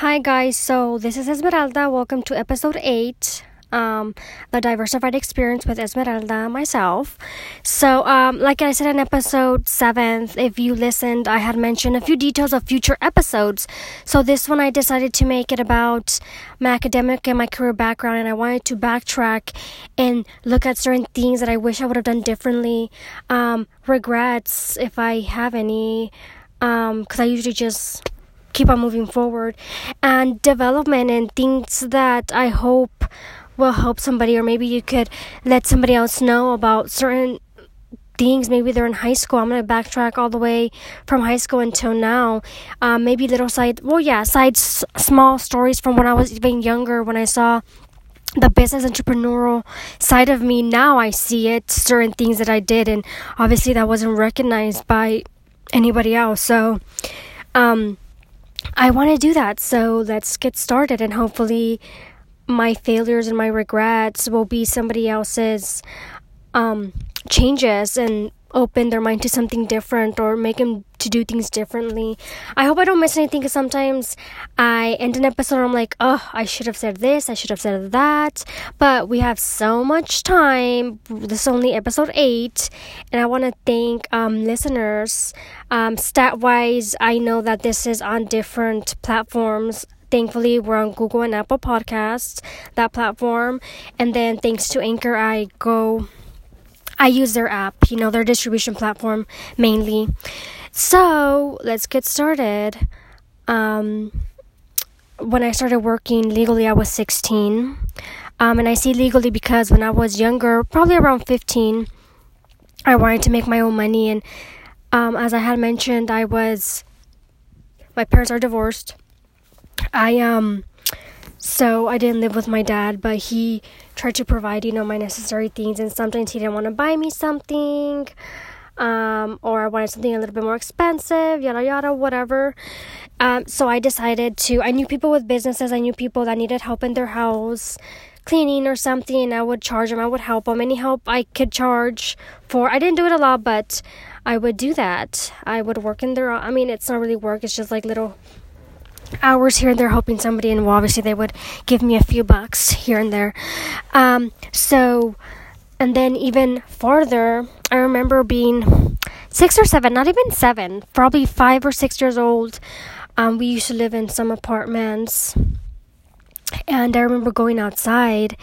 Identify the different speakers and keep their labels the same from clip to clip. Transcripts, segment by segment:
Speaker 1: Hi guys, so this is Esmeralda. Welcome to episode 8, um, the diversified experience with Esmeralda myself. So, um, like I said in episode 7, if you listened, I had mentioned a few details of future episodes. So, this one I decided to make it about my academic and my career background, and I wanted to backtrack and look at certain things that I wish I would have done differently, um, regrets if I have any, because I usually just keep on moving forward. And development and things that I hope will help somebody or maybe you could let somebody else know about certain things. Maybe they're in high school. I'm going to backtrack all the way from high school until now. Um, maybe little side well yeah side s- small stories from when i was even younger when i saw the business entrepreneurial side of me. Now i see it certain things that i did and obviously that wasn't recognized by anybody else. So um I want to do that. So let's get started, and hopefully, my failures and my regrets will be somebody else's um, changes and open their mind to something different or make them to do things differently. I hope I don't miss anything because sometimes I end an episode I'm like, oh, I should have said this, I should have said that. But we have so much time. This is only episode 8. And I want to thank um, listeners. Um, stat wise, I know that this is on different platforms thankfully we're on google and apple podcasts that platform and then thanks to anchor i go I use their app, you know, their distribution platform mainly. So let's get started. Um, when I started working legally, I was 16. Um, and I say legally because when I was younger, probably around 15, I wanted to make my own money. And um, as I had mentioned, I was, my parents are divorced. I, um, so I didn't live with my dad, but he tried to provide, you know, my necessary things. And sometimes he didn't want to buy me something, um, or I wanted something a little bit more expensive, yada yada, whatever. Um, so I decided to. I knew people with businesses. I knew people that needed help in their house, cleaning or something. And I would charge them. I would help them. Any help I could charge for. I didn't do it a lot, but I would do that. I would work in their. I mean, it's not really work. It's just like little hours here and there hoping somebody and well obviously they would give me a few bucks here and there um, so and then even farther i remember being six or seven not even seven probably five or six years old. Um, we used to live in some apartments. And i remember going outside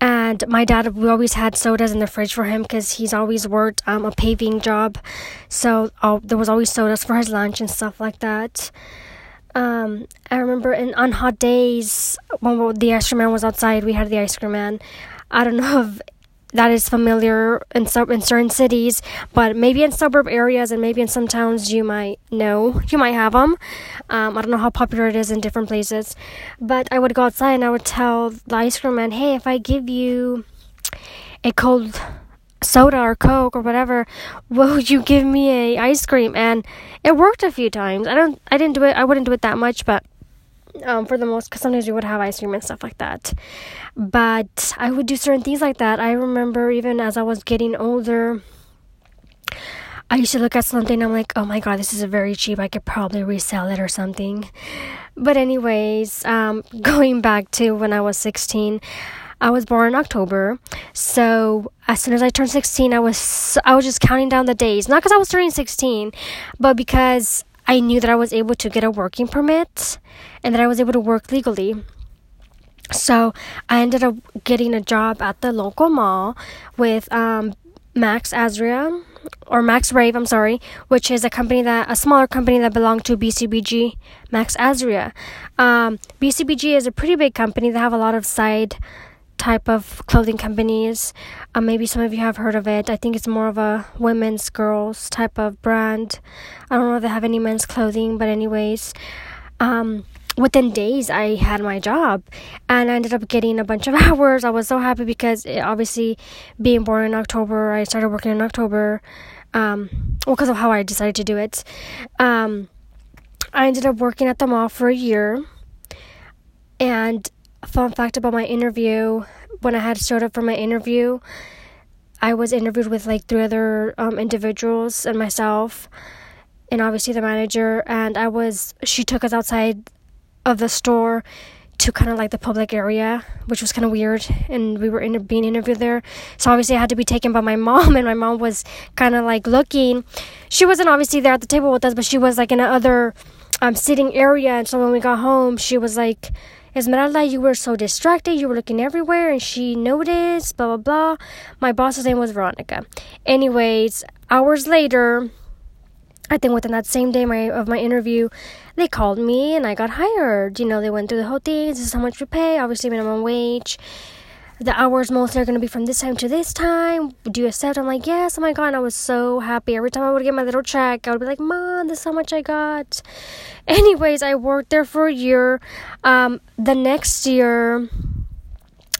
Speaker 1: and my dad we always had sodas in the fridge for him because he's always worked um, a paving job. So there was always sodas for his lunch and stuff like that. Um, I remember in on hot days when the ice cream man was outside, we had the ice cream man. I don't know if that is familiar in sub in certain cities, but maybe in suburb areas and maybe in some towns you might know you might have them. Um, I don't know how popular it is in different places, but I would go outside and I would tell the ice cream man, "Hey, if I give you a cold soda or coke or whatever will you give me a ice cream and it worked a few times i don't i didn't do it i wouldn't do it that much but um, for the most because sometimes we would have ice cream and stuff like that but i would do certain things like that i remember even as i was getting older I used to look at something and I'm like, oh my god, this is very cheap. I could probably resell it or something. But anyways, um, going back to when I was 16, I was born in October, so as soon as I turned 16, I was I was just counting down the days. Not because I was turning 16, but because I knew that I was able to get a working permit and that I was able to work legally. So I ended up getting a job at the local mall with um, Max Azria or Max Rave, I'm sorry, which is a company that a smaller company that belonged to BCBG, Max Azria. Um, BCBG is a pretty big company. They have a lot of side type of clothing companies. Uh, maybe some of you have heard of it. I think it's more of a women's, girls type of brand. I don't know if they have any men's clothing, but, anyways, um, within days, I had my job and I ended up getting a bunch of hours. I was so happy because it, obviously, being born in October, I started working in October. Um, well, because of how I decided to do it. Um, I ended up working at the mall for a year. And fun fact about my interview when I had showed up for my interview, I was interviewed with like three other um, individuals and myself, and obviously the manager. And I was, she took us outside of the store to kind of like the public area, which was kind of weird. And we were in, being interviewed there. So obviously I had to be taken by my mom, and my mom was kind of like looking. She wasn't obviously there at the table with us, but she was like in another um, sitting area. And so when we got home, she was like, Esmeralda, you were so distracted. You were looking everywhere, and she noticed, blah, blah, blah. My boss's name was Veronica. Anyways, hours later, I think within that same day my, of my interview, they called me and I got hired. You know, they went through the whole thing. This is how much we pay. Obviously, minimum wage. The hours mostly are going to be from this time to this time. Do you accept? I'm like, yes. Oh my God. And I was so happy. Every time I would get my little check, I would be like, Mom, this is how much I got. Anyways, I worked there for a year. Um, the next year,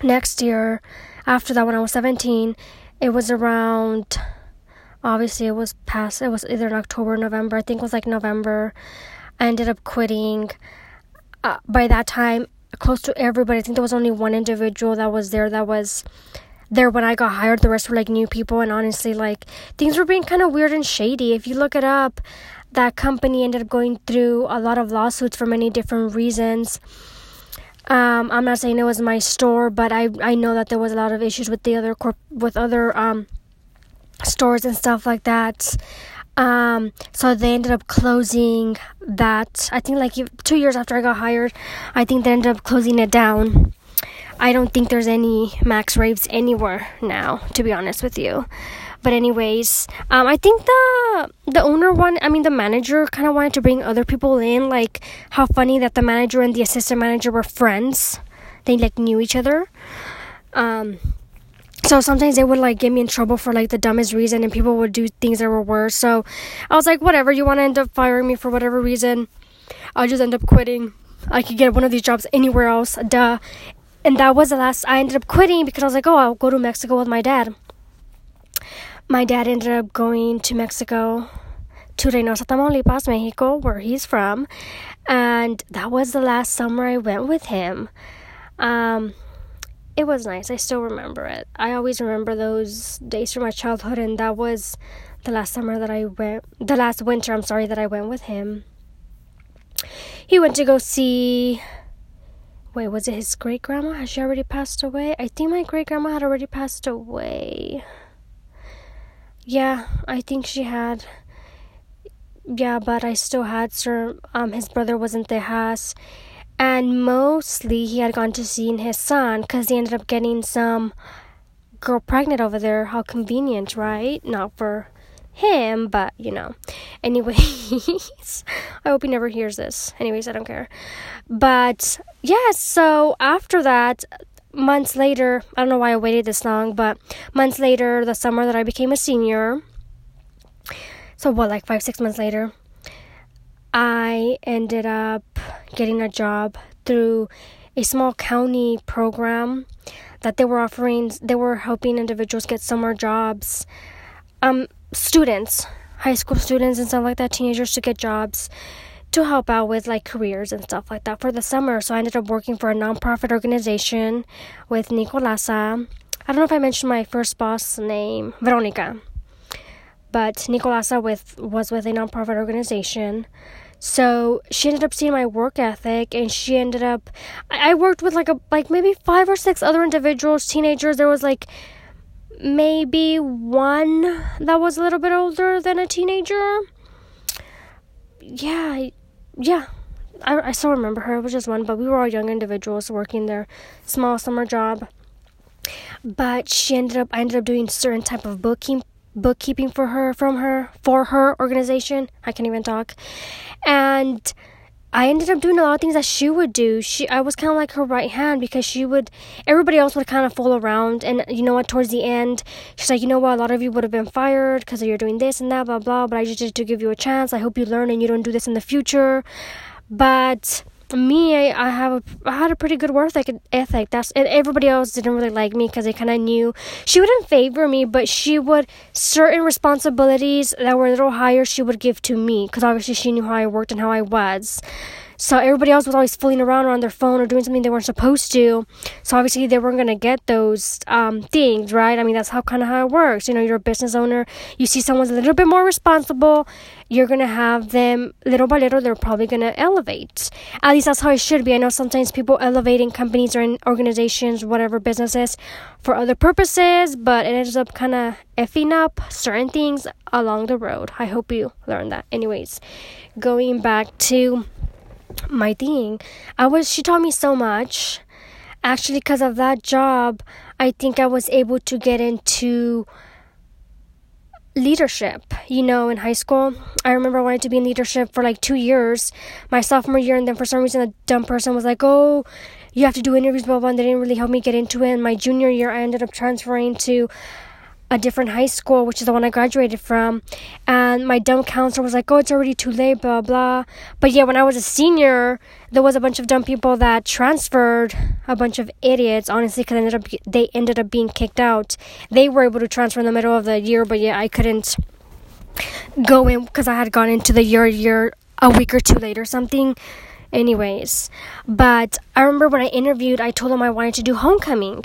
Speaker 1: next year, after that, when I was 17, it was around obviously it was past it was either in october or november i think it was like november i ended up quitting uh, by that time close to everybody. I think there was only one individual that was there that was there when i got hired. The rest were like new people. And honestly like things were being kind of weird and shady. If you look it up that company ended up going through a lot of lawsuits for many different reasons. Um, I'm not saying it was my store, but I I know that there was a lot of issues with the other corp with other um stores and stuff like that. Um, so they ended up closing that. I think like two years after I got hired, I think they ended up closing it down. I don't think there's any Max Raves anywhere now, to be honest with you. But anyways, um, I think the the owner one, I mean the manager, kind of wanted to bring other people in. Like how funny that the manager and the assistant manager were friends. They like knew each other. Um, so sometimes they would like get me in trouble for like the dumbest reason and people would do things that were worse. So i was like whatever you want to end up firing me for whatever reason i'll just end up quitting. I could get one of these jobs anywhere else duh. And that was the last i ended up quitting because i was like oh i'll go to mexico with my dad. My dad ended up going to mexico to Reynosa, Tamaulipas, Mexico, where he's from, and that was the last summer I went with him. Um, it was nice. I still remember it. I always remember those days from my childhood, and that was the last summer that I went, the last winter, I'm sorry, that I went with him. He went to go see. Wait, was it his great grandma? Has she already passed away? I think my great grandma had already passed away. Yeah, I think she had. Yeah, but I still had Sir. Um, his brother was in Tejas and mostly he had gone to see his son because he ended up getting some girl pregnant over there. How convenient, right? Not for him, but you know. Anyways, I hope he never hears this. Anyways, I don't care. But yeah, so after that, months later, I don't know why I waited this long, but months later, the summer that I became a senior, so what, like five, six months later, I ended up getting a job through a small county program that they were offering they were helping individuals get summer jobs. Um students high school students and stuff like that teenagers to get jobs to help out with like careers and stuff like that for the summer. So i ended up working for a nonprofit organization with nicolasa. I don't know if i mentioned my first boss name veronica but nicolasa with was with a nonprofit organization so she ended up seeing my work ethic and she ended up I, I worked with like a like maybe five or six other individuals, teenagers. There was like maybe one that was a little bit older than a teenager. Yeah, yeah. I, I still remember her. It was just one, but we were all young individuals working their small summer job. But she ended up, I ended up doing certain type of bookkeeping bookkeeping for her from her for her organization. I can't even talk. And I ended up doing a lot of things that she would do. She I was kind of like her right hand because she would everybody else would kind of fool around and you know what towards the end she's like, "You know what? A lot of you would have been fired cuz you're doing this and that blah blah, but I just did to give you a chance. I hope you learn and you don't do this in the future." But me, I, I have a, I had a pretty good work ethic. That's and everybody else didn't really like me because they kind of knew she wouldn't favor me, but she would certain responsibilities that were a little higher. She would give to me because obviously she knew how I worked and how I was. So everybody else was always fooling around on their phone or doing something they weren't supposed to. So obviously they weren't gonna get those um, things, right? I mean that's how kind of how it works. You know, you're a business owner. You see someone's a little bit more responsible, you're gonna have them little by little. They're probably gonna elevate. At least that's how it should be. I know sometimes people elevate in companies or in organizations, whatever businesses, for other purposes, but it ends up kind of effing up certain things along the road. I hope you learned that. Anyways, going back to my thing. I was she taught me so much. Actually, because of that job, I think I was able to get into leadership. You know, in high school, I remember I wanted to be in leadership for like two years, my sophomore year, and then for some reason, a dumb person was like, "Oh, you have to do interviews, blah blah." And they didn't really help me get into it. And my junior year, I ended up transferring to a different high school, which is the one I graduated from. And my dumb counselor was like, oh, it's already too late, blah, blah. But yeah, when I was a senior, there was a bunch of dumb people that transferred, a bunch of idiots, honestly, because ended up, they ended up being kicked out. They were able to transfer in the middle of the year, but yeah, I couldn't go in because I had gone into the year, year a week or two later, or something anyways but i remember when i interviewed i told them i wanted to do homecoming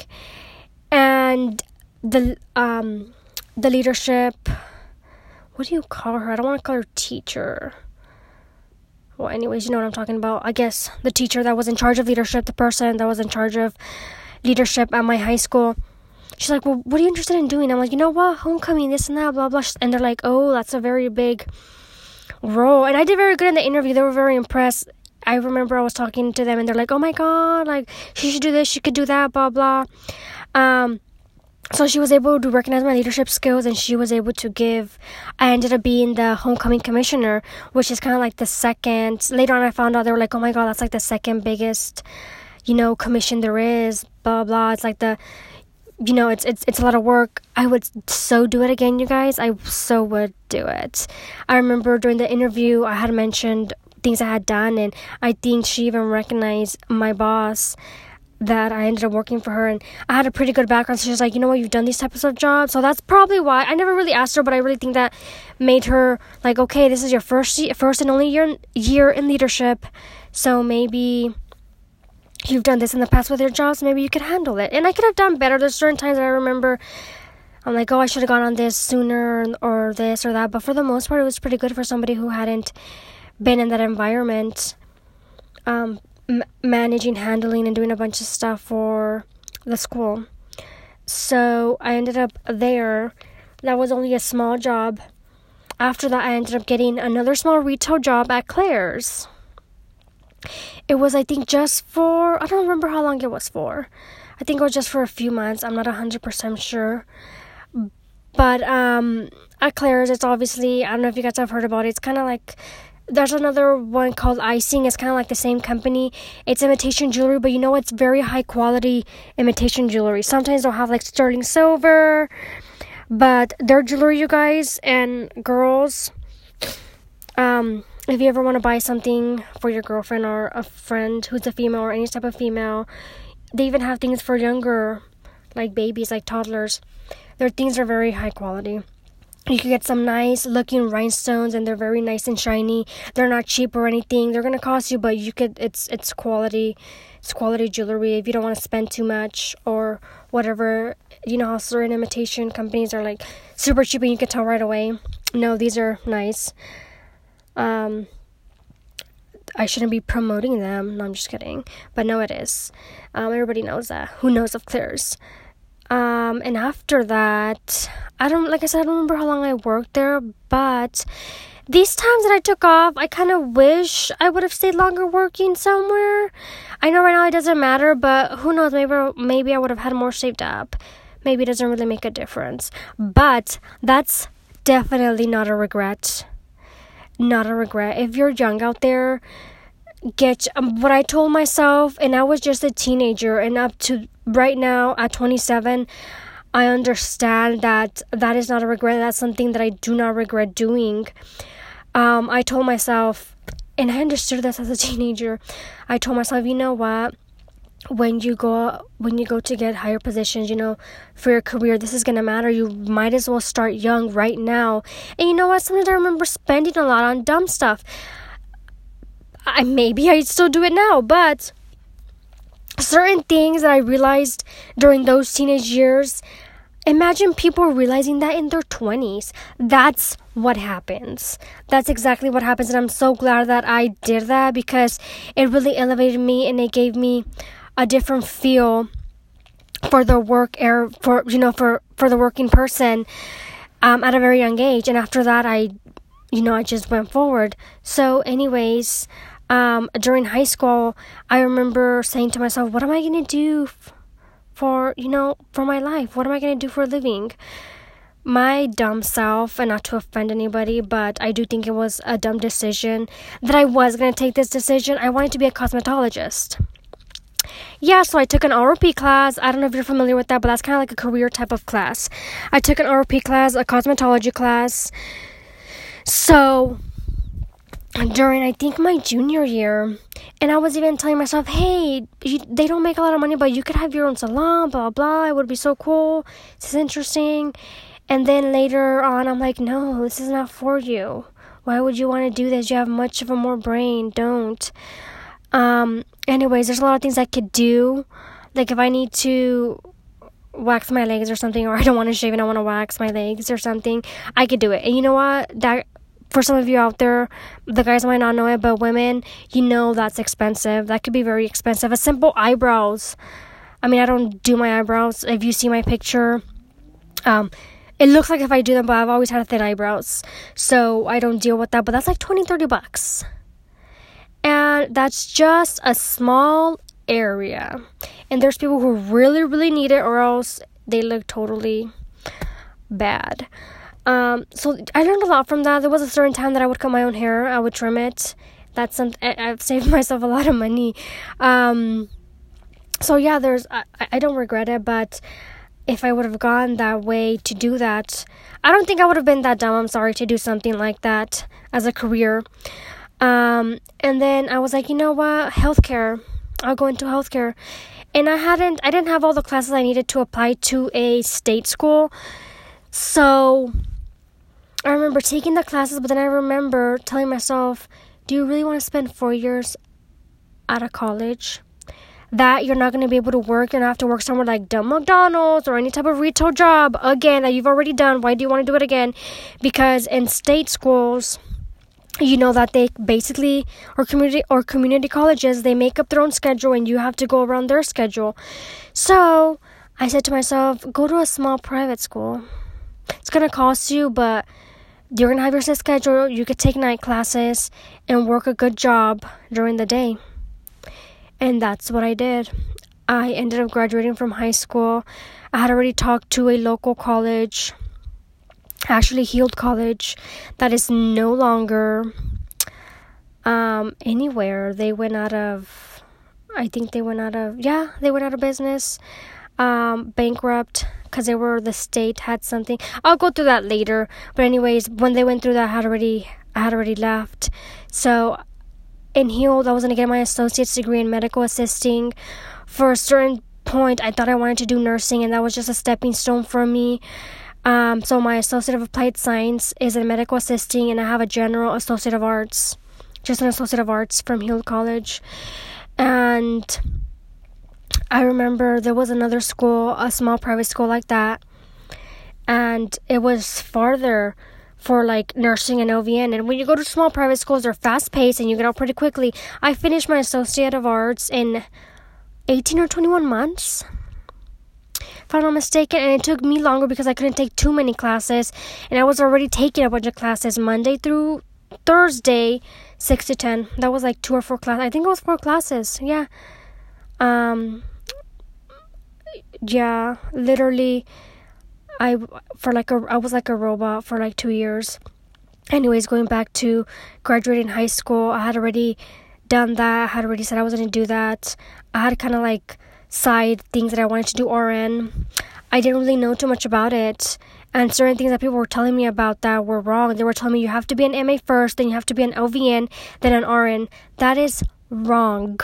Speaker 1: and the um the leadership what do you call her? I don't want to call her teacher. Well, anyways, you know what I'm talking about. I guess the teacher that was in charge of leadership, the person that was in charge of leadership at my high school. She's like, Well, what are you interested in doing? I'm like, You know what? Homecoming, this and that, blah, blah. And they're like, Oh, that's a very big role. And I did very good in the interview. They were very impressed. I remember I was talking to them and they're like, Oh my God, like, she should do this, she could do that, blah, blah. Um, so she was able to recognize my leadership skills and she was able to give i ended up being the homecoming commissioner which is kind of like the second later on i found out they were like oh my god that's like the second biggest you know commission there is blah blah it's like the you know it's it's it's a lot of work. I would so do it again you guys. I so would do it. I remember during the interview i had mentioned things i had done and i think she even recognized my boss that I ended up working for her and I had a pretty good background. So she's like, you know what, you've done these types of jobs. So that's probably why I never really asked her, but I really think that made her like, okay, this is your first first and only year year in leadership. So maybe you've done this in the past with your jobs, maybe you could handle it. And I could have done better. There's certain times I remember I'm like, oh, I should have gone on this sooner or this or that. But for the most part, it was pretty good for somebody who hadn't been in that environment. Um, m- managing, handling, and doing a bunch of stuff for the school. So I ended up there. That was only a small job. After that, I ended up getting another small retail job at Claire's. It was, I think, just for, I don't remember how long it was for. I think it was just for a few months. I'm not 100% sure. But um, at Claire's, it's obviously, I don't know if you guys have heard about it. It's kind of like there's another one called Icing. It's kind of like the same company. It's imitation jewelry, but you know it's very high quality imitation jewelry. Sometimes they'll have like sterling silver, but their jewelry, you guys and girls. Um, if you ever want to buy something for your girlfriend or a friend who's a female or any type of female, they even have things for younger, like babies, like toddlers. Their things are very high quality you can get some nice looking rhinestones and they're very nice and shiny they're not cheap or anything they're gonna cost you but you could it's it's quality it's quality jewelry if you don't want to spend too much or whatever you know how certain imitation companies are like super cheap and you can tell right away no these are nice um I shouldn't be promoting them. No, I'm just kidding. But no, it is. Um, everybody knows that. Who knows of Claire's? Um, and after that, I don't, like I said, I don't remember how long I worked there, but these times that I took off, I kind of wish I would have stayed longer working somewhere. I know right now it doesn't matter, but who knows? Maybe maybe I would have had more saved up. Maybe it doesn't really make a difference. But that's definitely not a regret. Not a regret. If you're young out there, get um, what I told myself, and I was just a teenager, and up to right now at 27, I understand that that is not a regret. That's something that I do not regret doing. Um, I told myself, and I understood this as a teenager. I told myself, you know what? When you go when you go to get higher positions, you know, for your career, this is gonna matter. You might as well start young right now. And you know what? Sometimes I remember spending a lot on dumb stuff. I maybe I still do it now, but certain things that I realized during those teenage years. Imagine people realizing that in their 20s. That's what happens. That's exactly what happens. And I'm so glad that I did that because it really elevated me and it gave me a different feel for the work air for you know for for the working person um, at a very young age and after that i you know i just went forward so anyways um, during high school i remember saying to myself what am i going to do f- for you know for my life what am i going to do for a living my dumb self and not to offend anybody but i do think it was a dumb decision that i was going to take this decision i wanted to be a cosmetologist yeah, so I took an ROP class. I don't know if you're familiar with that, but that's kind of like a career type of class. I took an ROP class, a cosmetology class. So during I think my junior year, and I was even telling myself, "Hey, you, they don't make a lot of money, but you could have your own salon, blah blah. It would be so cool. This is interesting." And then later on, I'm like, "No, this is not for you. Why would you want to do this? You have much of a more brain. Don't." Um, anyways, there's a lot of things I could do. Like if I need to wax my legs or something, or I don't want to shave and I want to wax my legs or something, I could do it. And you know what? That for some of you out there, the guys might not know it, but women, you know that's expensive. That could be very expensive. A simple eyebrows. I mean, I don't do my eyebrows. If you see my picture, um, it looks like if I do them, but I've always had thin eyebrows, so I don't deal with that. But that's like 20, 30 bucks and that's just a small area. And there's people who really, really need it, or else they look totally bad. Um, so I learned a lot from that. There was a certain time that I would cut my own hair, I would trim it. That's something I've saved myself a lot of money. Um, so yeah, there's I, I don't regret it, but if I would have gone that way to do that, I don't think I would have been that dumb. I'm sorry to do something like that as a career. Um, and then I was like, you know what, healthcare. I'll go into healthcare. And I hadn't, I didn't have all the classes I needed to apply to a state school. So I remember taking the classes, but then I remember telling myself, do you really want to spend four years out of college? That you're not going to be able to work you're going to have to work somewhere like Dumb McDonald's or any type of retail job again that you've already done. Why do you want to do it again? Because in state schools, you know that they basically or community or community colleges they make up their own schedule and you have to go around their schedule so i said to myself go to a small private school it's going to cost you but have your set schedule you could take night classes and work a good job during the day. And that's what i did. I ended up graduating from high school. I had already talked to a local college actually Heald college that is no longer um, anywhere. They went out of, I think they went out of, yeah, they went out of business, um, bankrupt because they were the state had something. I'll go through that later. But anyways, when they went through that, I had already, I had already left. So in Heald, I was gonna get my associate's degree in medical assisting. For a certain point, I thought I wanted to do nursing, and that was just a stepping stone for me. Um, so my Associate of Applied Science is in medical assisting, and I have a general Associate of Arts, just an Associate of Arts from Heald College. And I remember there was another school, a small private school like that, and it was farther for like nursing and LVN. And when you go to small private schools, they're fast paced and you get out pretty quickly. I finished my Associate of Arts in 18 or 21 months if I'm not mistaken. And it took me longer because I couldn't take too many classes. And I was already taking a bunch of classes Monday through Thursday, 6 to 10. That was like two or four classes. I think it was four classes. Yeah. Um, yeah, literally, I, for like a, I was like a robot for like two years. Anyways, going back to graduating high school, I had already done that. I had already said I was going to do that. I had kind of like side things that I wanted to do RN. I didn't really know too much about it. And certain things that people were telling me about that were wrong. They were telling me you have to be an MA first, then you have to be an LVN, then an RN. That is wrong.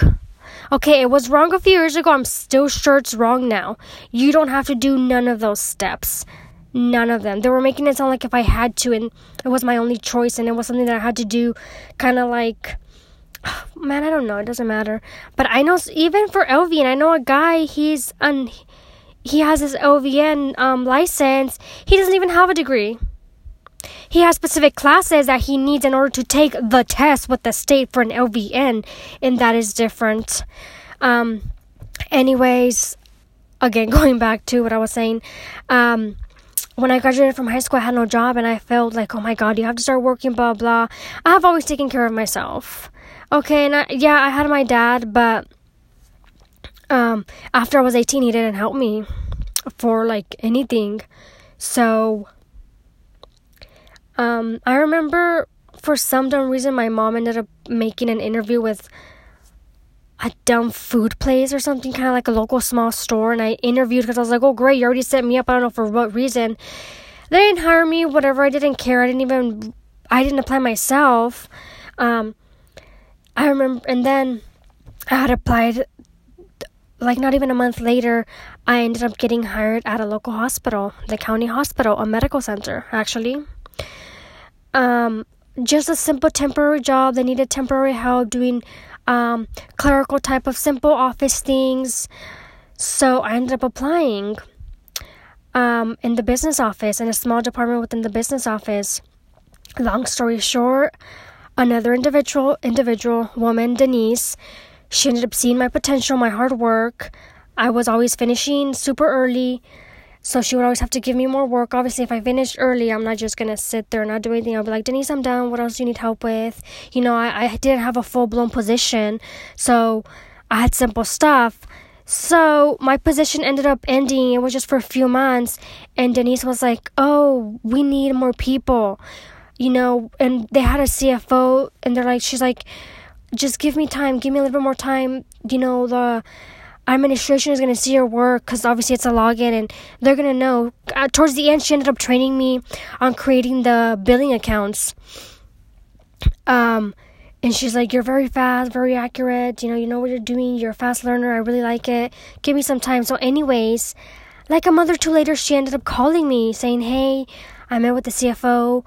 Speaker 1: Okay, it was wrong a few years ago. I'm still sure it's wrong now. You don't have to do none of those steps. None of them. They were making it sound like if I had to and it was my only choice and it was something that I had to do kind of like man, I don't know. It doesn't matter. But I know even for LVN, I know a guy. He's un, he has his LVN um, license. He doesn't even have a degree. He has specific classes that he needs in order to take the test with the state for an LVN, and that is different. Um, anyways, again, going back to what I was saying, um, when I graduated from high school, I had no job, and I felt like, oh my god, you have to start working, blah blah. I have always taken care of myself. Okay, and I, yeah, I had my dad, but um, after I was 18, he didn't help me for like anything. So, um, I remember for some dumb reason, my mom ended up making an interview with a dumb food place or something, kind of like a local small store. And I interviewed because I was like, oh, great, you already set me up. I don't know for what reason. They didn't hire me, whatever. I didn't care. I didn't even, I didn't apply myself. Um, I remember, and then I had applied, like not even a month later, I ended up getting hired at a local hospital, the county hospital, a medical center, actually. Um, just a simple temporary job. They needed temporary help doing um, clerical type of simple office things. So I ended up applying um, in the business office, in a small department within the business office. Long story short, another individual individual woman denise she ended up seeing my potential my hard work i was always finishing super early so she would always have to give me more work. Obviously if i finished early i'm not just gonna sit there and not do anything. I'll be like denise i'm done. What else do you need help with? You know i, I didn't have a full-blown position so i had simple stuff. So my position ended up ending. It was just for a few months and denise was like oh we need more people. You know, and they had a CFO, and they're like, she's like, just give me time, give me a little bit more time. You know, the administration is going to see your work because obviously it's a login and they're going to know. Uh, towards the end, she ended up training me on creating the billing accounts. Um, and she's like, You're very fast, very accurate. You know, you know what you're doing. You're a fast learner. I really like it. Give me some time. So, anyways, like a month or two later, she ended up calling me saying, Hey, I met with the CFO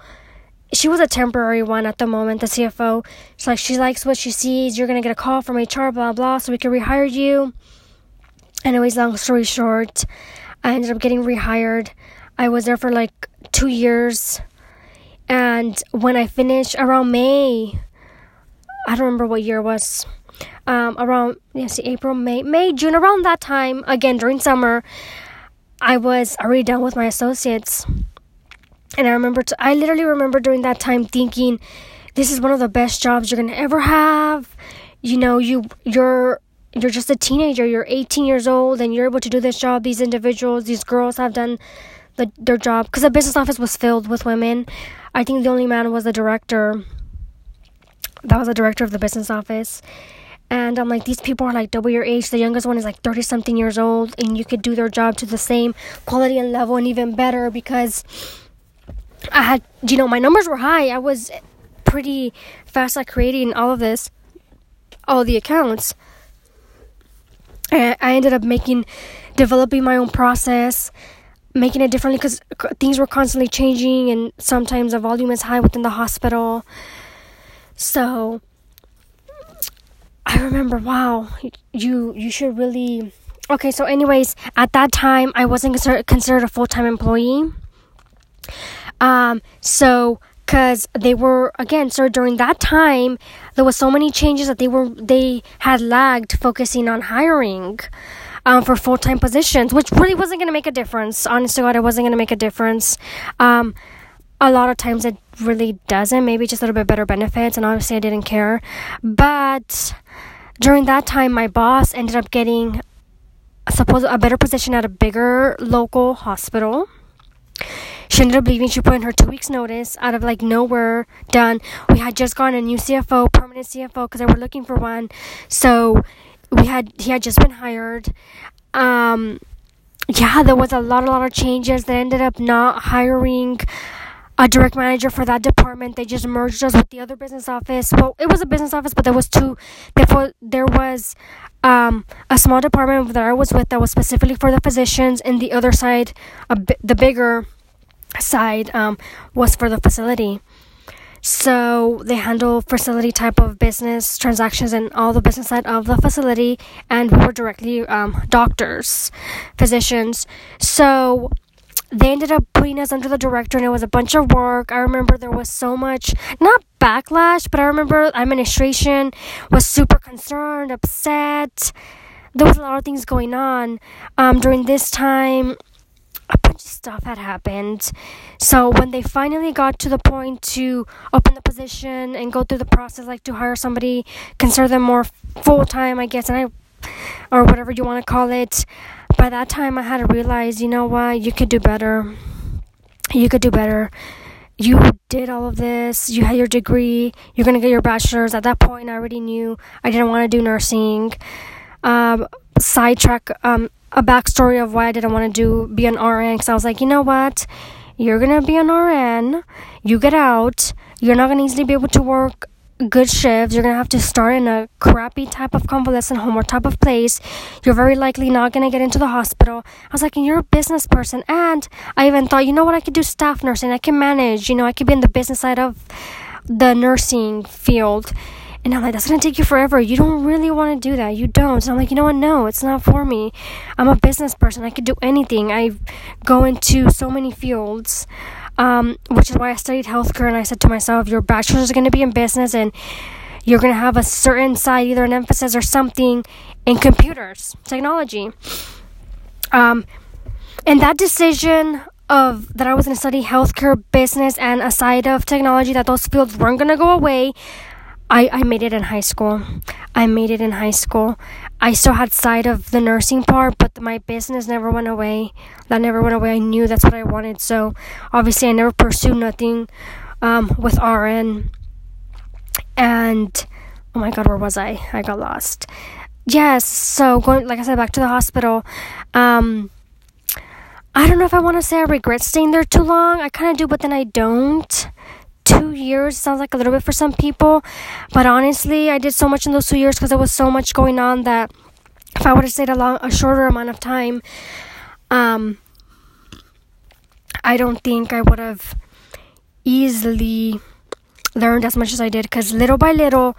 Speaker 1: she was a temporary one at the moment, the CFO. She's like, she likes what she sees. You're going to get a call from HR, blah, blah, so we can rehire you. Anyways, long story short, I ended up getting rehired. I was there for like two years. And when I finished around May, I don't remember what year it was. Um, around, yes, April, May, May, June, around that time, again, during summer, I was already done with my associates. And I remember, I literally remember during that time thinking, this is one of the best jobs you're gonna ever have. You know, you you're you're just a teenager. You're 18 years old, and you're able to do this job. These individuals, these girls, have done the, their job because the business office was filled with women. I think the only man was the director. That was the director of the business office. And I'm like, these people are like double your age. The youngest one is like 30 something years old, and you could do their job to the same quality and level and even better because I had, you know, my numbers were high. I was pretty fast at creating all of this, all the accounts. I ended up making, developing my own process, making it differently because things were constantly changing, and sometimes the volume is high within the hospital. So I remember, wow, you you should really. Okay, so anyways, at that time I wasn't considered, considered a full time employee. Um, so because they were again so during that time there was so many changes that they were they had lagged focusing on hiring um, for full-time positions which really wasn't going to make a difference. Honest to god it wasn't going to make a difference. Um, a lot of times it really doesn't. Maybe just a little bit better benefits and obviously i didn't care. But during that time my boss ended up getting suppose a better position at a bigger local hospital she ended up leaving. She put in her two weeks' notice out of like nowhere. Done. We had just gotten a new CFO, permanent CFO, because they were looking for one. So we had he had just been hired. Um, yeah, there was a lot, a lot of changes. They ended up not hiring a direct manager for that department. They just merged us with the other business office. Well, it was a business office, but there was two. Therefore, there was um, a small department that I was with that was specifically for the physicians, and the other side, the bigger side um, was for the facility. So they handle facility type of business transactions and all the business side of the facility, and we were directly um, doctors, physicians. So they ended up putting us under the director and it was a bunch of work. I remember there was so much, not backlash, but I remember administration was super concerned, upset. There was a lot of things going on. Um, during this time, a bunch of stuff had happened. So when they finally got to the point to open the position and go through the process, like to hire somebody, consider them more full time, I guess, and I, or whatever you want to call it by that time I had to realize, you know what, you could do better. You could do better. You did all of this, you had your degree, you're gonna get your bachelor's. At that point, I already knew I didn't want to do nursing. Um, sidetrack um, a backstory of why I didn't want to do be an RN because I was like, you know what, you're gonna be an RN, you get out, you're not gonna easily be able to work good shifts. You're gonna have to start in a crappy type of convalescent home or type of place. You're very likely not gonna get into the hospital. I was like, you're a business person, and I even thought, you know what, I could do staff nursing. I can manage. You know, I could be in the business side of the nursing field. And I'm like, that's gonna take you forever. You don't really want to do that. You don't. So I'm like, you know what? No, it's not for me. I'm a business person. I could do anything. I go into so many fields um, which is why I studied healthcare. And I said to myself, your bachelor's is to be in business and you're to have a certain side, either an emphasis or something in computers, technology. Um, and that decision of that I was going to study healthcare, business, and a side of technology, that those fields weren't going to go away, I, I made it in high school. I made it in high school. I still had sight of the nursing part, but my business never went away. That never went away. I knew that's what I wanted. So obviously, I never pursued nothing um, with RN. And oh my God, where was I? I got lost. Yes. So going, like I said, back to the hospital. Um, I don't know if I want to say I regret staying there too long. I kind of do, but then I don't two years sounds like a little bit for some people, but honestly, I did so much in those two years because there was so much going on that if I would have stayed a long, a shorter amount of time, um, I don't think I would have easily learned as much as I did because little by little,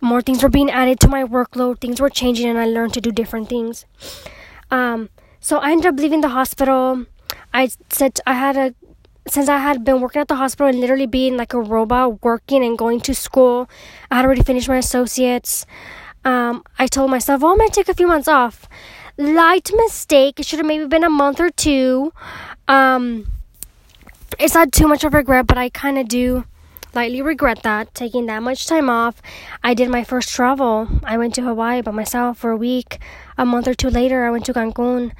Speaker 1: more things were being added to my workload, things were changing, and I learned to do different things. Um, so I ended up leaving the hospital. I said I had a since I had been working at the hospital and literally being like a robot, working and going to school, I had already finished my associates. Um, I told myself, well, I'm gonna take a few months off. Light mistake. It should have maybe been a month or two. Um, it's not too much of a regret, but I kind of do lightly regret that taking that much time off. I did my first travel. I went to Hawaii by myself for a week. A month or two later, I went to Cancun.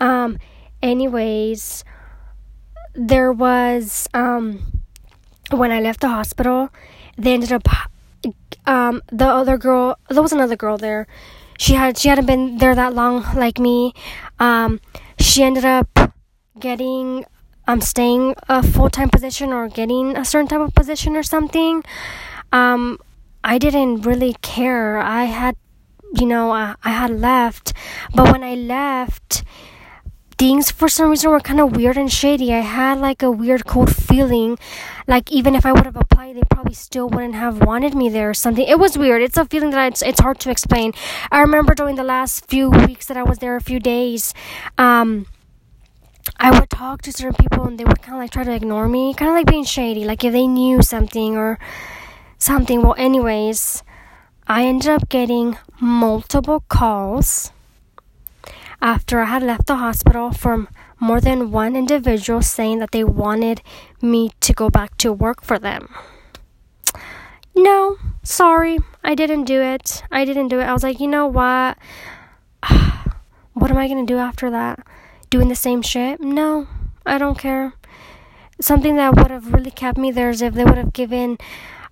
Speaker 1: Um, anyways, there was um, when I left the hospital, they ended up um, the other girl. There was another girl there. She had she hadn't been there that long like me. Um, she ended up getting um staying a full time position or getting a certain type of position or something. Um, I didn't really care. I had, you know, I, I had left, but when I left things for some reason were kind of weird and shady. I had like a weird cold feeling. Like even if I would have applied, they probably still wouldn't have wanted me there or something. It was weird. It's a feeling that it's, it's hard to explain. I remember during the last few weeks that I was there, a few days, um, I would talk to certain people and they would kind of like try to ignore me, kind of like being shady, like if they knew something or something. Well, anyways, I ended up getting multiple calls after I had left the hospital from more than one individual saying that they wanted me to go back to work for them. No, sorry, I didn't do it. I didn't do it. I was like, you know what? what am I going to do after that? Doing the same shit? No, I don't care. Something that would have really kept me there is if they would have given,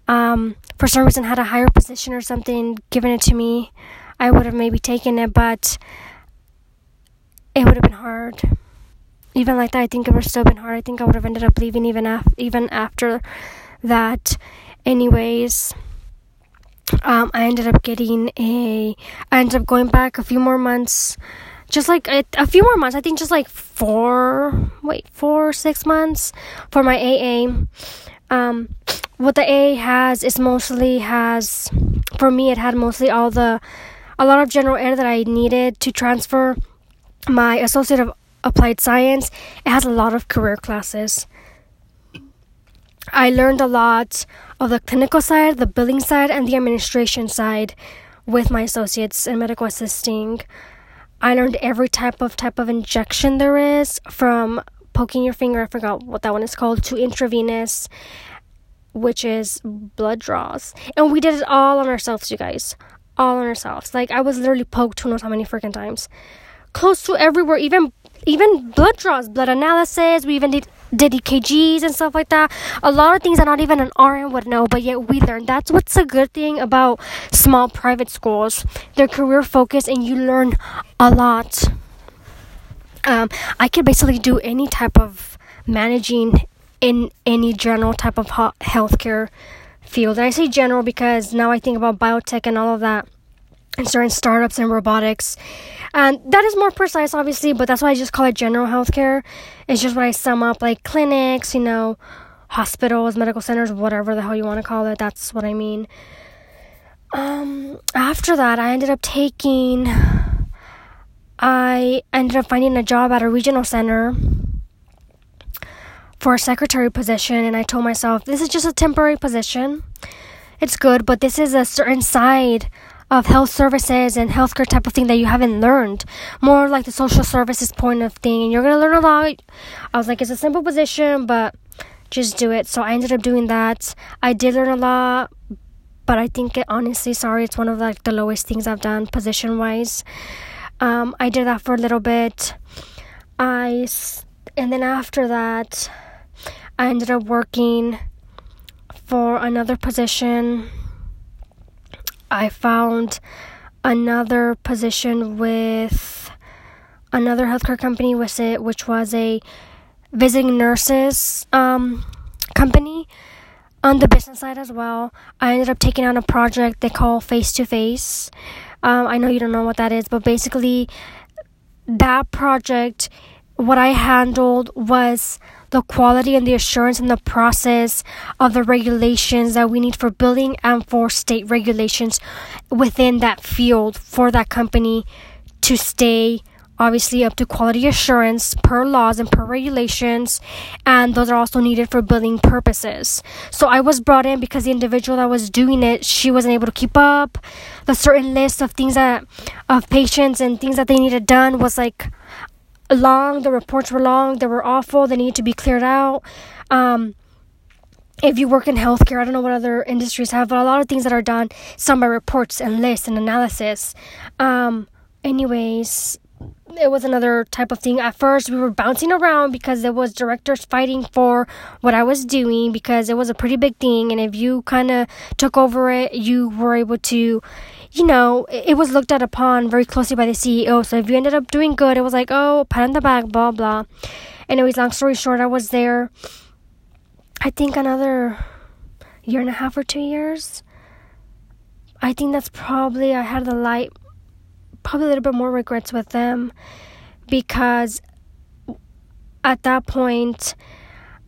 Speaker 1: um, for some reason, had a higher position or something, given it to me. I would have maybe taken it, but it would have been hard. Even like that, I think it would have still been hard. I think I would have ended up leaving even af- even after that. Anyways, um, I ended up getting a. I ended up going back a few more months, just like a, a few more months. I think just like four, wait, four, six months for my AA. Um, what the A has is mostly has for me it had mostly all the a lot of general ed that I needed to transfer my associate of applied science. It has a lot of career classes. I learned a lot of the clinical side, the billing side, and the administration side with my associates in medical assisting. I learned every type of type of injection there is from poking your finger, I forgot what that one is called, to intravenous, which is blood draws. And we did it all on ourselves, you guys. All on ourselves. Like I was literally poked who knows how many freaking times. Close to everywhere, even even blood draws, blood analysis. We even did did EKGs and stuff like that. A lot of things that not even an RN would know, but yet we learn. That's what's a good thing about small private schools. They're career focused and you learn a lot. Um, I could basically do any type of managing in any general type of healthcare field. And I say general because now I think about biotech and all of that and certain startups and robotics. And that is more precise, obviously, but that's why I just call it general healthcare. It's just what I sum up like clinics, you know, hospitals, medical centers, whatever the hell you want to call it. That's what I mean. Um, after that, I ended up taking, I ended up finding a job at a regional center for a secretary position, and I told myself, this is just a temporary position. It's good, but this is a certain side of health services and healthcare type of thing that you haven't learned. More like the social services point of thing, and you're gonna learn a lot. I was like, it's a simple position, but just do it. So I ended up doing that. I did learn a lot, but I think it, honestly, sorry, it's one of like the lowest things I've done position wise. Um, I did that for a little bit. I and then after that, I ended up working for another position I found another position with another healthcare company with it, which was a visiting nurses um, company on the business side as well. I ended up taking on a project they call Face to Face. I know you don't know what that is, but basically, that project, what I handled was the quality and the assurance and the process of the regulations that we need for building and for state regulations within that field for that company to stay obviously up to quality assurance per laws and per regulations. And those are also needed for billing purposes. So i was brought in because the individual that was doing it she wasn't able to keep up. The certain list of things that of patients and things that they needed done was like long. The reports were long. They were awful. They need to be cleared out. Um, if you work in healthcare, I don't know what other industries have, but a lot of things that are done, some by reports and lists and analysis. Um, anyways, it was another type of thing. At first, we were bouncing around because there was directors fighting for what I was doing because it was a pretty big thing, and if you kind of took over it, you were able to, you know, it was looked at upon very closely by the CEO. So if you ended up doing good, it was like, oh, pat on the back, blah, blah. Anyways, long story short, I was there, I think another year and a half or two years. I think that's probably, I had the light, probably a little bit more regrets with them because at that point,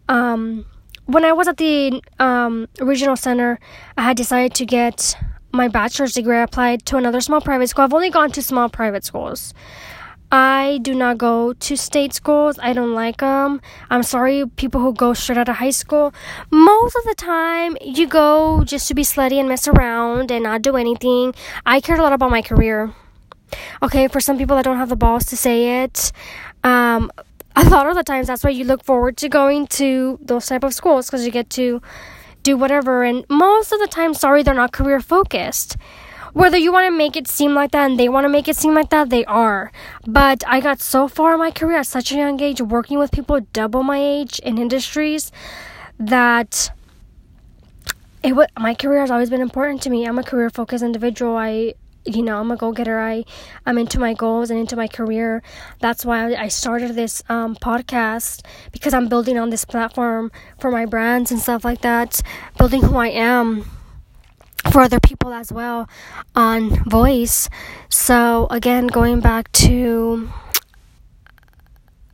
Speaker 1: um, when I was at the um, regional center, I had decided to get my bachelor's degree, I applied to another small private school. I've only gone to small private schools. I do not go to state schools. I don't like them. I'm sorry, people who go straight out of high school. Most of the time, you go just to be slutty and mess around and not do anything. I cared a lot about my career. Okay, for some people that don't have the balls to say it, um, a lot of the times that's why you look forward to going to those type of schools because you get to do whatever. And most of the time, sorry, they're not career focused. Whether you want to make it seem like that and they want to make it seem like that, they are. But I got so far in my career at such a young age, working with people double my age in industries, that it w- my career has always been important to me. I'm a career focused individual. I you know i'm a go-getter. I i'm into my goals and into my career. That's why i started this um, podcast because i'm building on this platform for my brands and stuff like that building who i am for other people as well on voice. So again going back to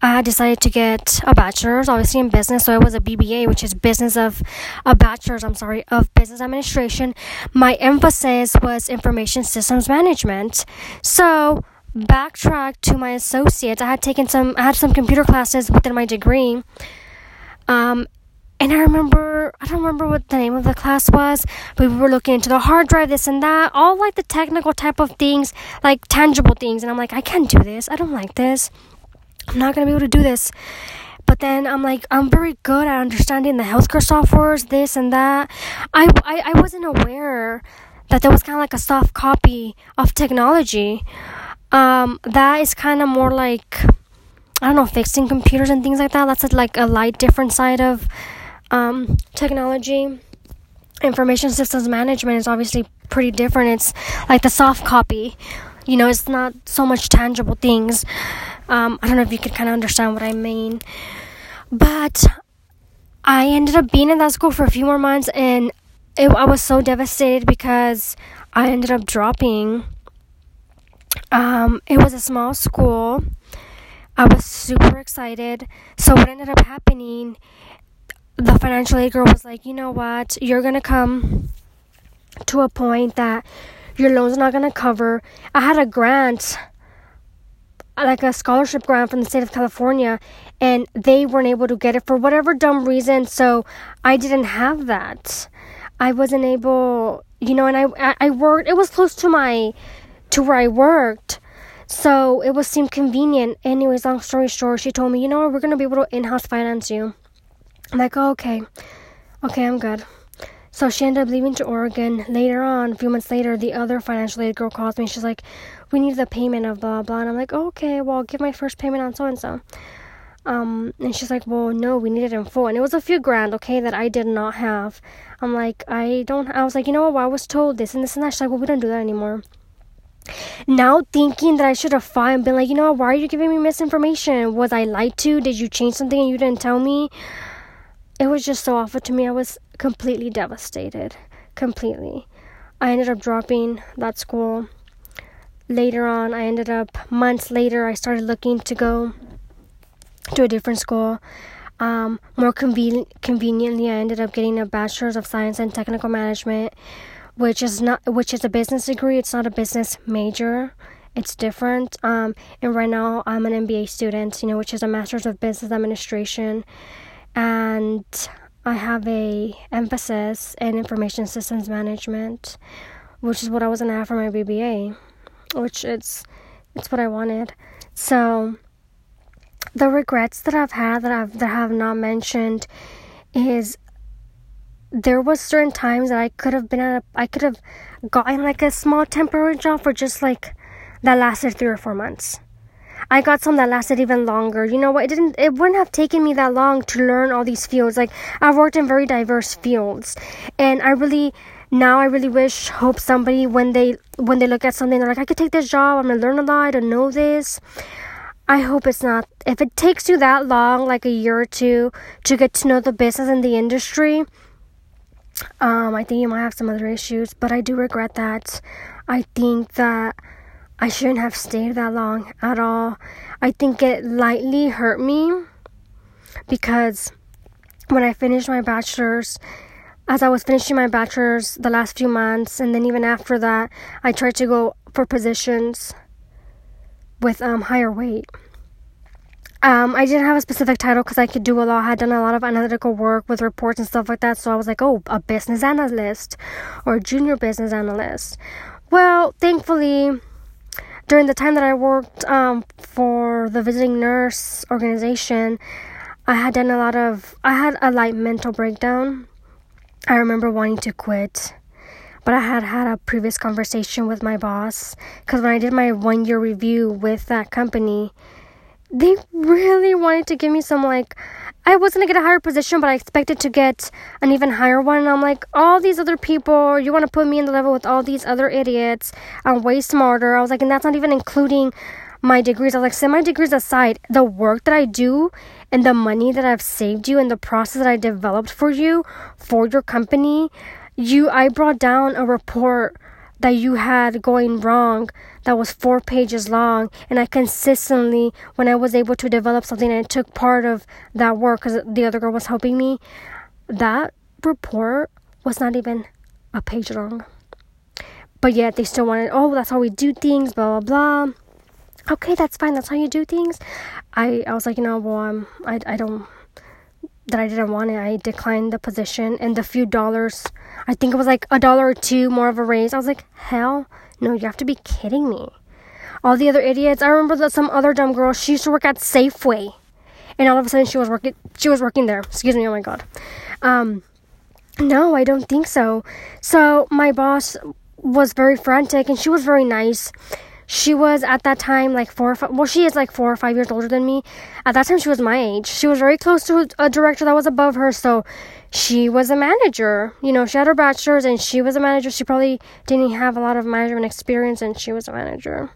Speaker 1: I decided to get a bachelor's, obviously in business. So it was a BBA, which is business of a bachelor's. I'm sorry, of business administration. My emphasis was information systems management. So backtrack to my associates. I had taken some, I had some computer classes within my degree. Um, and I remember, I don't remember what the name of the class was, but we were looking into the hard drive, this and that, all like the technical type of things, like tangible things. And I'm like, I can't do this. I don't like this. I'm not gonna be able to do this. But then I'm like, I'm very good at understanding the healthcare softwares, this and that. I, I, I wasn't aware that there was kind of like a soft copy of technology. Um, that is kind of more like, I don't know, fixing computers and things like that. That's a, like a light different side of um, technology. Information systems management is obviously pretty different. It's like the soft copy. You know, it's not so much tangible things. Um, I don't know if you could kind of understand what I mean. But I ended up being in that school for a few more months and it, I was so devastated because I ended up dropping. Um, it was a small school. I was super excited. So, what ended up happening, the financial aid girl was like, you know what, you're to come to a point that your loan's not to cover. I had a grant like a scholarship grant from the state of California and they weren't able to get it for whatever dumb reason so I didn't have that. I wasn't able, you know, and I I worked it was close to my to where I worked. So it was seemed convenient. Anyways, long story short, she told me, you know, we're gonna be able to in-house finance you. I'm like, oh, okay, okay, I'm good. So she ended up leaving to Oregon. Later on, a few months later, the other financial aid girl calls me. She's like, we need the payment of blah blah and i'm like okay well I'll give my first payment on so and so um and she's like well no we need it in full and it was a few grand okay that i did not have i'm like i don't i was like you know what well, i was told this and this and that she's like well we don't do that anymore now thinking that I should have fought and been like, you know, what, why are you giving me misinformation? Was I lied to? Did you change something and you didn't tell me? It was just so awful to me. I was completely devastated. Completely. I ended up dropping that school later on, I ended up months later, I started looking to go to a different school. Um, more conven- conveniently, I ended up getting a bachelor's of science and technical management, which is not which is a business degree. It's not a business major. It's different. Um, and right now, I'm an MBA student, you know, which is a master's of business administration, and I have a emphasis in information systems management, which is what I was gonna have for my BBA which it's it's what I wanted. So the regrets that I've had that I've that I have not mentioned is there was certain times that I could have been at a, I could have gotten like a small temporary job for just like that lasted three or four months. I got some that lasted even longer. You know what? It didn't it wouldn't have taken me that long to learn all these fields. Like I've worked in very diverse fields and I really now I really wish hope somebody when they when they look at something they're like I could take this job I'm gonna learn a lot I don't know this I hope it's not if it takes you that long like a year or two to get to know the business and the industry um I think you might have some other issues but I do regret that I think that I shouldn't have stayed that long at all I think it lightly hurt me because when I finished my bachelor's as I was finishing my bachelor's the last few months, and then even after that, I tried to go for positions with um, higher weight. Um, I didn't have a specific title because I could do a lot. I had done a lot of analytical work with reports and stuff like that. So I was like, oh, a business analyst or junior business analyst. Well, thankfully, during the time that I worked um, for the visiting nurse organization, I had done a lot of, I had a light mental breakdown. I remember wanting to quit, but I had had a previous conversation with my boss because when I did my one year review with that company, they really wanted to give me some like I wasn't gonna get a higher position, but I expected to get an even higher one. And I'm like, all these other people, you want to put me in the level with all these other idiots? I'm way smarter. I was like, and that's not even including my degrees. I was like, set my degrees aside. The work that I do and the money that I've saved you and the process that I developed for you for your company, you I brought down a report that you had going wrong that was four pages long. And I consistently, when I was able to develop something and I took part of that work because the other girl was helping me, that report was not even a page long. But yet they still wanted, oh, that's how we do things, blah, blah, blah. Okay, that's fine. That's how you do things. I, I was like, you know, well, um, I, I don't, that I didn't want it. I declined the position and the few dollars, I think it was like a dollar or two more of a raise. I was like, hell no, you have to be kidding me. All the other idiots, I remember that some other dumb girl, she used to work at Safeway. And all of a sudden she was working, she was working there. Excuse me, oh my God. Um, no, I don't think so. So my boss was very frantic and she was very nice. She was at that time like four or five, well, she is like four or five years older than me. At that time, she was my age. She was very close to a director that was above her, so she was a manager. You know, she had her bachelor's and she was a manager. She probably didn't have a lot of management experience and she was a manager.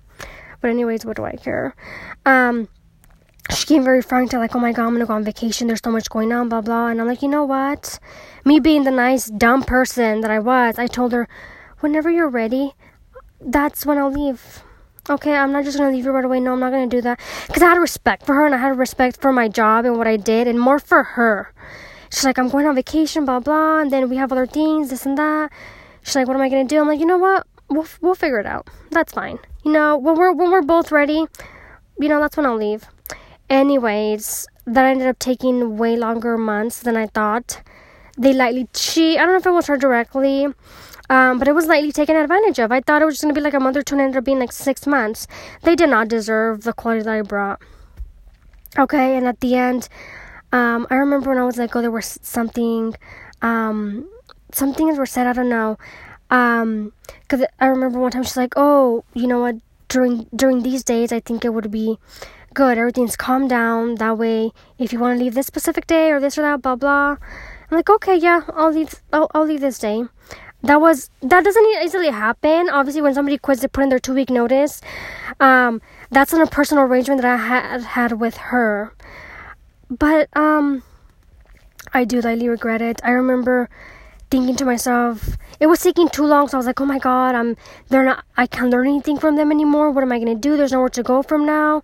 Speaker 1: But, anyways, what do I care? Um, she came very frank to like, oh my god, I'm gonna go on vacation. There's so much going on, blah blah. And I'm like, you know what? Me being the nice, dumb person that I was, I told her, whenever you're ready, that's when I'll leave. Okay, I'm not just gonna leave you right away. No, I'm not gonna do that. Because I had respect for her and I had respect for my job and what I did and more for her. She's like, I'm going on vacation, blah, blah. And then we have other things, this and that. She's like, what am I gonna do? I'm like, you know what? We'll, we'll figure it out. That's fine. You know, when we're, when we're both ready, you know, that's when I'll leave. Anyways, that ended up taking way longer months than I thought. They lightly, she, I don't know if it was her directly um, but it was lightly taken advantage of. I thought it was just gonna be like a month or two and ended up being like six months. They did not deserve the quality that I brought. Okay, and at the end, um, I remember when I was like, oh, there was something, um, some things were said. I don't know. Um, cause I remember one time she's like, oh, you know what? During during these days, I think it would be good. Everything's calmed down. That way, if you want to leave this specific day or this or that, blah blah. I'm like, okay, yeah, I'll leave. I'll, I'll leave this day that was that doesn't easily happen. Obviously when somebody quits they put in their two week notice. Um that's a personal arrangement that i had had with her. But um i do lightly regret it. I remember thinking to myself it was taking too long so i was like oh my god i'm they're not i can't learn anything from them anymore. What am i to do? There's nowhere to go from now.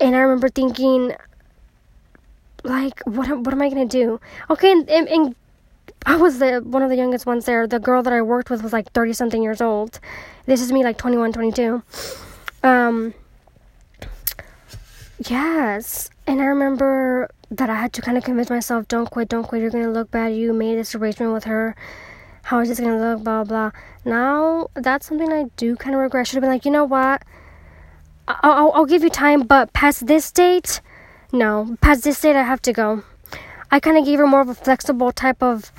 Speaker 1: And i remember thinking like what what am i to do? Okay and, and, and I was the one of the youngest ones there. The girl that I worked with was like 30 something years old. This is me like 21, 22. Um Yes. And I remember that I had to kind of convince myself, don't quit, don't quit. You're going to look bad. You made this arrangement with her. How is this going to look? Blah, blah. Now, that's something I do kind of regret. I should have been like, you know what? I'll, I'll, I'll give you time, but past this date, no. Past this date, I have to go. I kind of gave her more of a flexible type of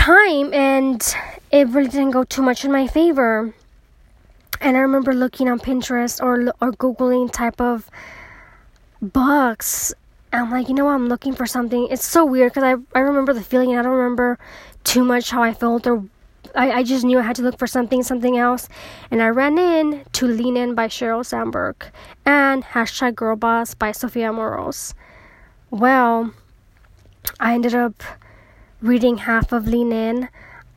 Speaker 1: time and it really didn't go too much in my favor. And I remember looking on Pinterest or or googling type of books. I'm like, you know? I'm looking for something. It's so weird because I I remember the feeling. I don't remember too much how I felt or I, I just knew I had to look for something, something else. And I ran in to Lean In by Sheryl Sandberg and hashtag Girl Boss by Sophia Amoruso. Well, I ended up reading half of Lean In.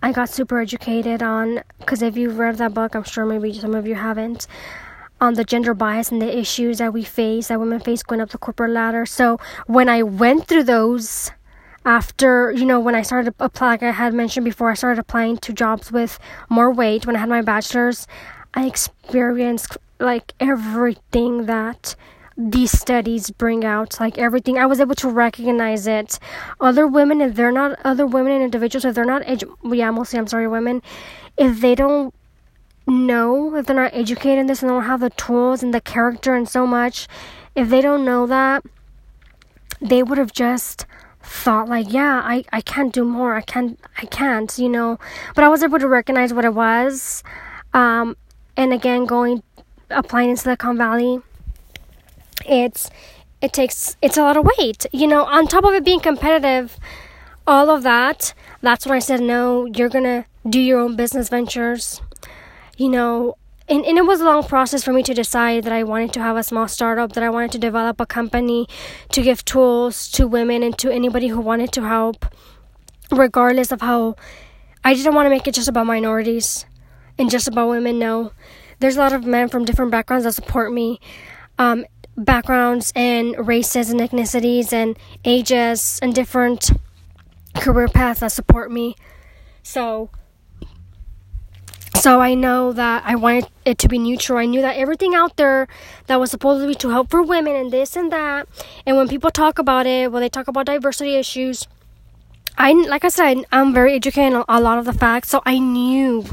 Speaker 1: I got super educated on, because if you've read that book, I'm sure maybe some of you haven't, on the gender bias and the issues that we face, that women face going up the corporate ladder. So when I went through those, after, you know, when I started applying, like I had mentioned before, I started applying to jobs with more weight when I had my bachelor's, I experienced like everything that these studies bring out like everything. I was able to recognize it. Other women if they're not other women and individuals if they're not edu- yeah mostly i'm sorry women if they don't know if they're not educated in this and don't have the tools and the character and so much if they don't know that they would have just thought like yeah i i can't do more. I can't i can't you know? But i was able to recognize what it was. Um and again going applying in silicon valley it's it takes it's a lot of weight you know on top of it being competitive all of that that's when i said no you're gonna do your own business ventures you know and, and it was a long process for me to decide that I wanted to have a small startup, that I wanted to develop a company to give tools to women and to anybody who wanted to help, regardless of how I didn't want to make it just about minorities and just about women. No, there's a lot of men from different backgrounds that support me. Um, backgrounds and races and ethnicities and ages and different career paths that support me. So so I know that I wanted it to be neutral. I knew that everything out there that was supposed to be to help for women and this and that. And when people talk about it, when they talk about diversity issues, I like I said, I'm very educated on a lot of the facts. So I knew,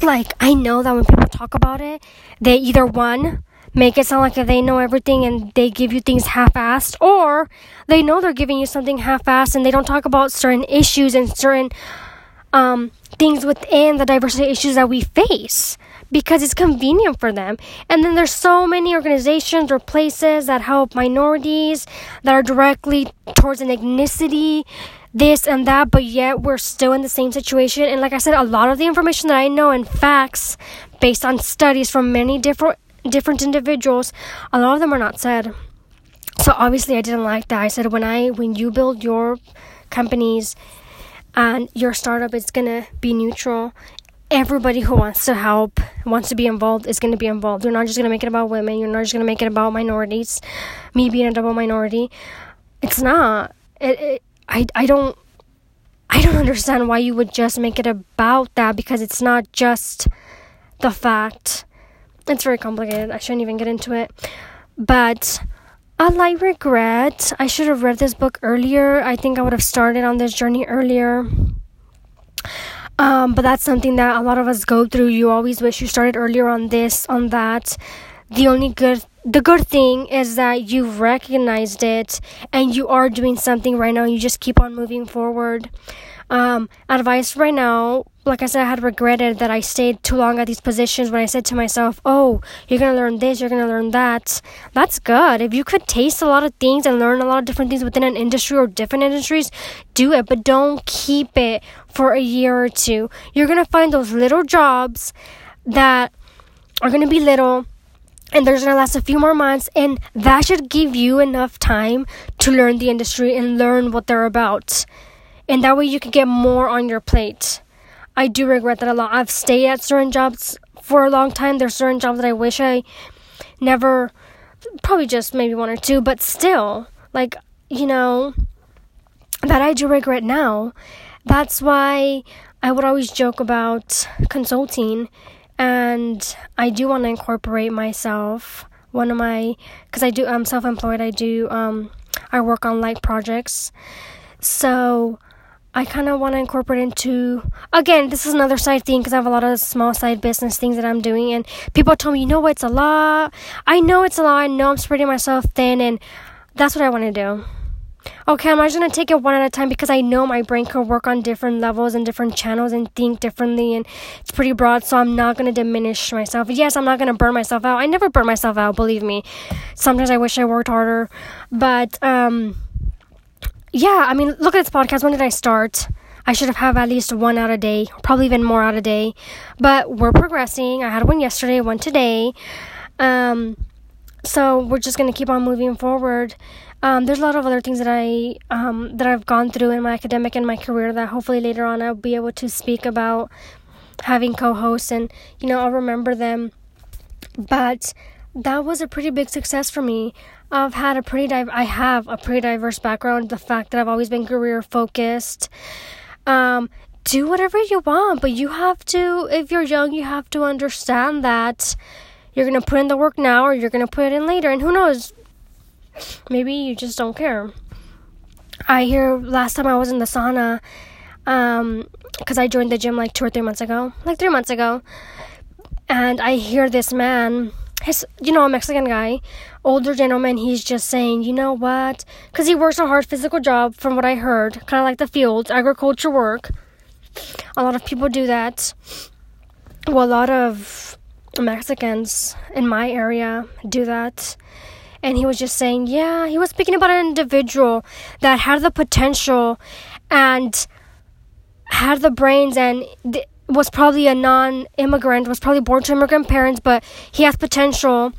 Speaker 1: like I know that when people talk about it, they either one make it sound like they know everything and they give you things half-assed, or they know they're giving you something half-assed and they don't talk about certain issues and certain um, things within the diversity issues that we face because it's convenient for them. And then there's so many organizations or places that help minorities that are directly towards an ethnicity, this and that, but yet we're still in the same situation. And like I said, a lot of the information that I know and facts based on studies from many different different individuals, a lot of them are not said. So obviously I didn't like that. I said when I when you build your companies and your startup it's to be neutral everybody who wants to help wants to be involved is going to be involved you're not just going to make it about women you're not just going to make it about minorities me being a double minority it's not it, it, I, I don't i don't understand why you would just make it about that because it's not just the fact it's very complicated i shouldn't even get into it but a light regret. I should have read this book earlier. I think I would have started on this journey earlier. Um, but that's something that a lot of us go through. You always wish you started earlier on this, on that. The only good the good thing is that you've recognized it and you are doing something right now. You just keep on moving forward. Um, advice right now, like I said, I had regretted that I stayed too long at these positions when I said to myself, oh, you're going to learn this, you're going to learn that. That's good. If you could taste a lot of things and learn a lot of different things within an industry or different industries, do it, but don't keep it for a year or two. You're going to find those little jobs that are going to be little and there's gonna last a few more months and that should give you enough time to learn the industry and learn what they're about and that way you can get more on your plate. I do regret that a lot. I've stayed at certain jobs for a long time. There's certain jobs that I wish I never, probably just maybe one or two, but still, like, you know, that I do regret now. That's why I would always joke about consulting, and I do want to incorporate myself. One of my, because I do, I'm self employed, I do, um, I work on like projects. So, I kind of want to incorporate into again this is another side thing because I have a lot of small side business things that I'm doing and people tell me you know what, it's a lot. I know it's a lot I know I'm spreading myself thin and that's what I want to do. Okay I'm just gonna take it one at a time because I know my brain can work on different levels and different channels and think differently and it's pretty broad so I'm not gonna diminish myself. Yes I'm not gonna burn myself out. I never burn myself out believe me. Sometimes I wish I worked harder but um yeah, I mean, look at this podcast. When did I start? I should have had at least one out a day, probably even more out a day. But we're progressing. I had one yesterday, one today. Um, so we're just gonna keep on moving forward. Um, there's a lot of other things that I um, that I've gone through in my academic and my career that hopefully later on I'll be able to speak about having co-hosts and you know I'll remember them. But that was a pretty big success for me. I've had a pretty I have a pretty diverse background. The fact that I've always been career focused. Um, do whatever you want, but you have to. If you're young, you have to understand that you're gonna put in the work now, or you're gonna put it in later. And who knows? Maybe you just don't care. I hear last time I was in the sauna, um, because I joined the gym like two or three months ago, like three months ago, and I hear this man his, you know, a Mexican guy, older gentleman, he's just saying, you know what? Because he works a hard physical job, from what I heard, kind of like the fields, agriculture work. A lot of people do that. Well, a lot of Mexicans in my area do that. And he was just saying, yeah, he was speaking about an individual that had the potential and had the brains and the, was probably a non-immigrant was probably born to immigrant parents but he has potential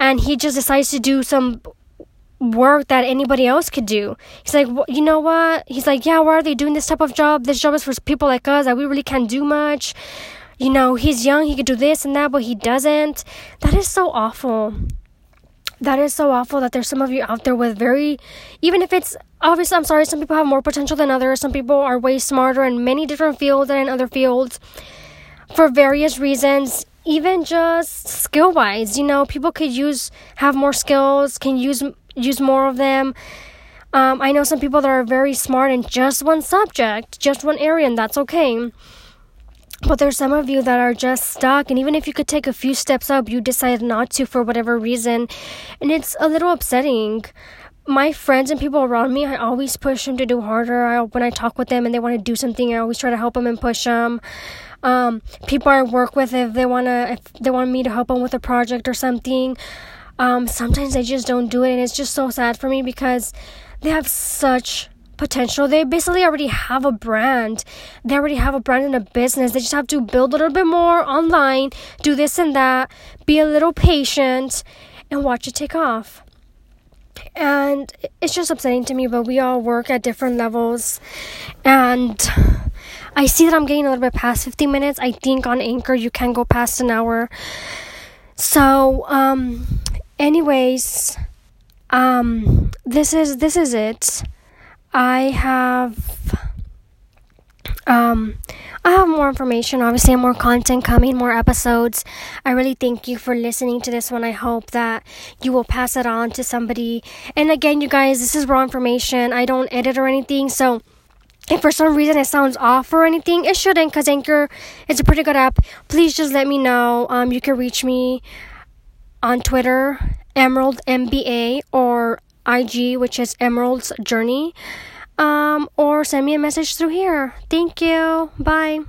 Speaker 1: and he just decides to do some work that anybody else could do he's like you know what he's like yeah why are they doing this type of job this job is for people like us that we really can't do much you know, he's young, he could do this and that, but he doesn't. That is so awful. That is so awful that there's some of you out there with very, even if it's obviously, I'm sorry, some people have more potential than others. Some people are way smarter in many different fields than in other fields for various reasons. Even just skill wise you know people could use have more skills can use use more of them. Um, i know some people that are very smart in just one subject just one area and that's okay but there's some of you that are just stuck and even if you could take a few steps up you decide not to for whatever reason. And it's a little upsetting. My friends and people around me i always push them to do harder. I, when i talk with them and they want to do something i always try to help them and push them um, people I work with if they wanna if they want me to help them with a project or something. Um, sometimes they just don't do it, and it's just so sad for me because they have such potential. They basically already have a brand. They already have a brand and a business. They just have to build a little bit more online, do this and that, be a little patient, and watch it take off. And it's just upsetting to me, but we all work at different levels. And I see that I'm getting a little bit past 15 minutes. I think on Anchor you can go past an hour. So, um, anyways, um, this is this is it. I have um I have more information, obviously more content coming, more episodes. I really thank you for listening to this one. I hope that you will pass it on to somebody. And again, you guys, this is raw information. I don't edit or anything, so if for some reason it sounds off or anything, it shouldn't because Anchor is a pretty good app. Please just let me know. Um, you can reach me on Twitter, Emerald MBA, or IG, which is Emerald's Journey. Um, or send me a message through here. Thank you. Bye.